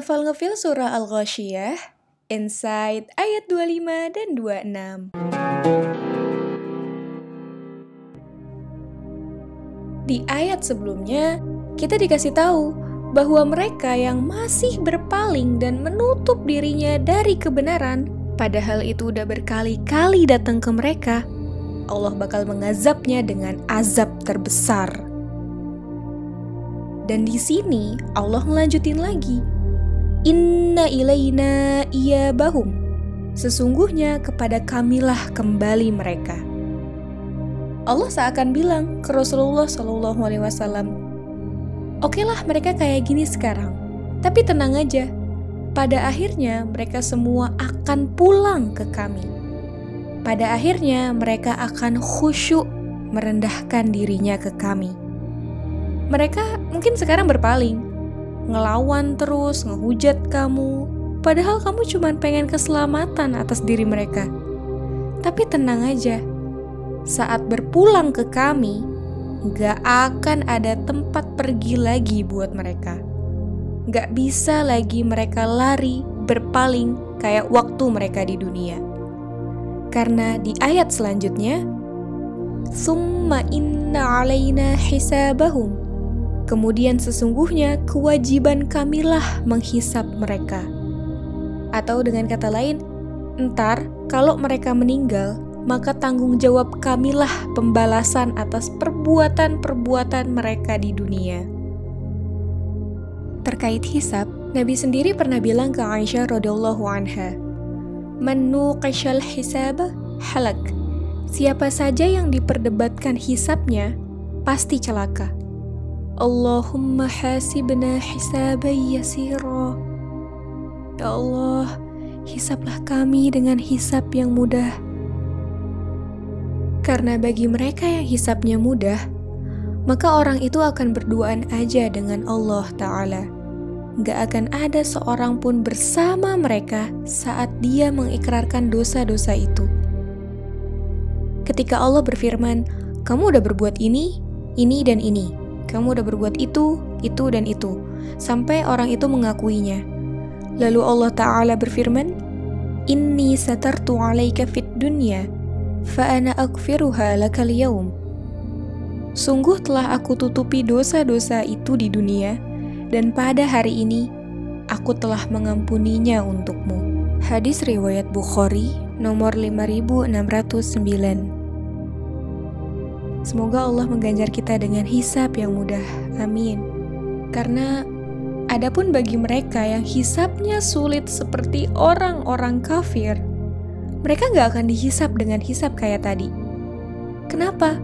ngefal-ngefil surah Al-Ghasyiyah, Insight ayat 25 dan 26. Di ayat sebelumnya, kita dikasih tahu bahwa mereka yang masih berpaling dan menutup dirinya dari kebenaran, padahal itu udah berkali-kali datang ke mereka, Allah bakal mengazabnya dengan azab terbesar. Dan di sini Allah melanjutin lagi. Inna ilaina iya bahum. Sesungguhnya kepada kamilah kembali mereka. Allah seakan bilang ke Rasulullah Shallallahu Alaihi Wasallam, Oke lah mereka kayak gini sekarang, tapi tenang aja. Pada akhirnya mereka semua akan pulang ke kami. Pada akhirnya mereka akan khusyuk merendahkan dirinya ke kami. Mereka mungkin sekarang berpaling, ngelawan terus, ngehujat kamu, padahal kamu cuma pengen keselamatan atas diri mereka. Tapi tenang aja, saat berpulang ke kami, gak akan ada tempat pergi lagi buat mereka. Gak bisa lagi mereka lari, berpaling kayak waktu mereka di dunia. Karena di ayat selanjutnya, Summa inna alaina hisabahum. Kemudian sesungguhnya kewajiban kamilah menghisap mereka. Atau dengan kata lain, entar kalau mereka meninggal, maka tanggung jawab kamilah pembalasan atas perbuatan-perbuatan mereka di dunia. Terkait hisab, Nabi sendiri pernah bilang ke Aisyah radhiyallahu anha, "Man nuqishal hisab halak." Siapa saja yang diperdebatkan hisabnya pasti celaka. Allahumma hasibna hisaban yasira. Ya Allah, hisaplah kami dengan hisab yang mudah karena bagi mereka yang hisapnya mudah, maka orang itu akan berduaan aja dengan Allah Ta'ala. Gak akan ada seorang pun bersama mereka saat dia mengikrarkan dosa-dosa itu. Ketika Allah berfirman, kamu udah berbuat ini, ini dan ini. Kamu udah berbuat itu, itu dan itu. Sampai orang itu mengakuinya. Lalu Allah Ta'ala berfirman, Inni satartu alaika fit dunya fa'ana akfiruha lakal yaum. Sungguh telah aku tutupi dosa-dosa itu di dunia, dan pada hari ini aku telah mengampuninya untukmu. Hadis riwayat Bukhari nomor 5609. Semoga Allah mengganjar kita dengan hisap yang mudah. Amin. Karena adapun bagi mereka yang hisapnya sulit seperti orang-orang kafir, mereka nggak akan dihisap dengan hisap kayak tadi. Kenapa?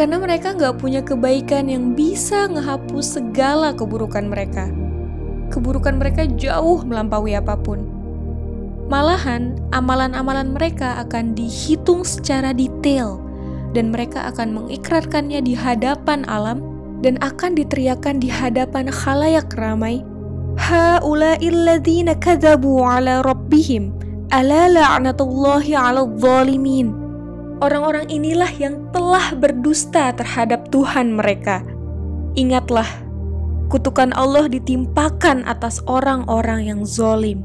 Karena mereka nggak punya kebaikan yang bisa ngehapus segala keburukan mereka. Keburukan mereka jauh melampaui apa pun. Malahan, amalan-amalan mereka akan dihitung secara detail dan mereka akan mengikrarkannya di hadapan alam dan akan diteriakan di hadapan khalayak ramai. Ha'ula'illadzina kadzabu ala rabbihim Ala la'natullahi 'ala zalimin. Orang-orang inilah yang telah berdusta terhadap Tuhan mereka. Ingatlah, kutukan Allah ditimpakan atas orang-orang yang zolim.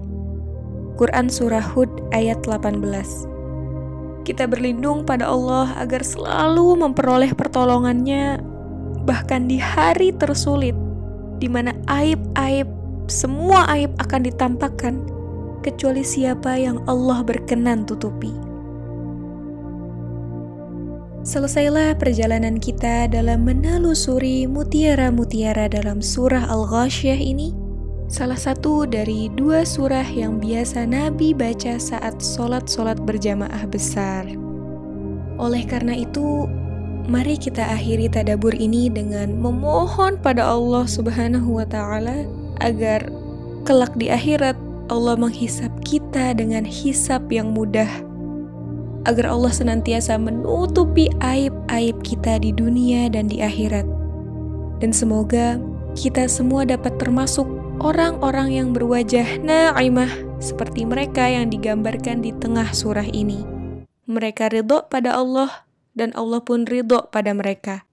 Quran Surah Hud ayat 18 Kita berlindung pada Allah agar selalu memperoleh pertolongannya bahkan di hari tersulit di mana aib-aib semua aib akan ditampakkan kecuali siapa yang Allah berkenan tutupi. Selesailah perjalanan kita dalam menelusuri mutiara-mutiara dalam surah Al-Ghasyiyah ini, salah satu dari dua surah yang biasa Nabi baca saat sholat-sholat berjamaah besar. Oleh karena itu, mari kita akhiri tadabur ini dengan memohon pada Allah Subhanahu wa Ta'ala agar kelak di akhirat Allah menghisap kita dengan hisap yang mudah, agar Allah senantiasa menutupi aib-aib kita di dunia dan di akhirat. Dan semoga kita semua dapat termasuk orang-orang yang berwajah na'imah seperti mereka yang digambarkan di tengah surah ini. Mereka ridho pada Allah dan Allah pun ridho pada mereka.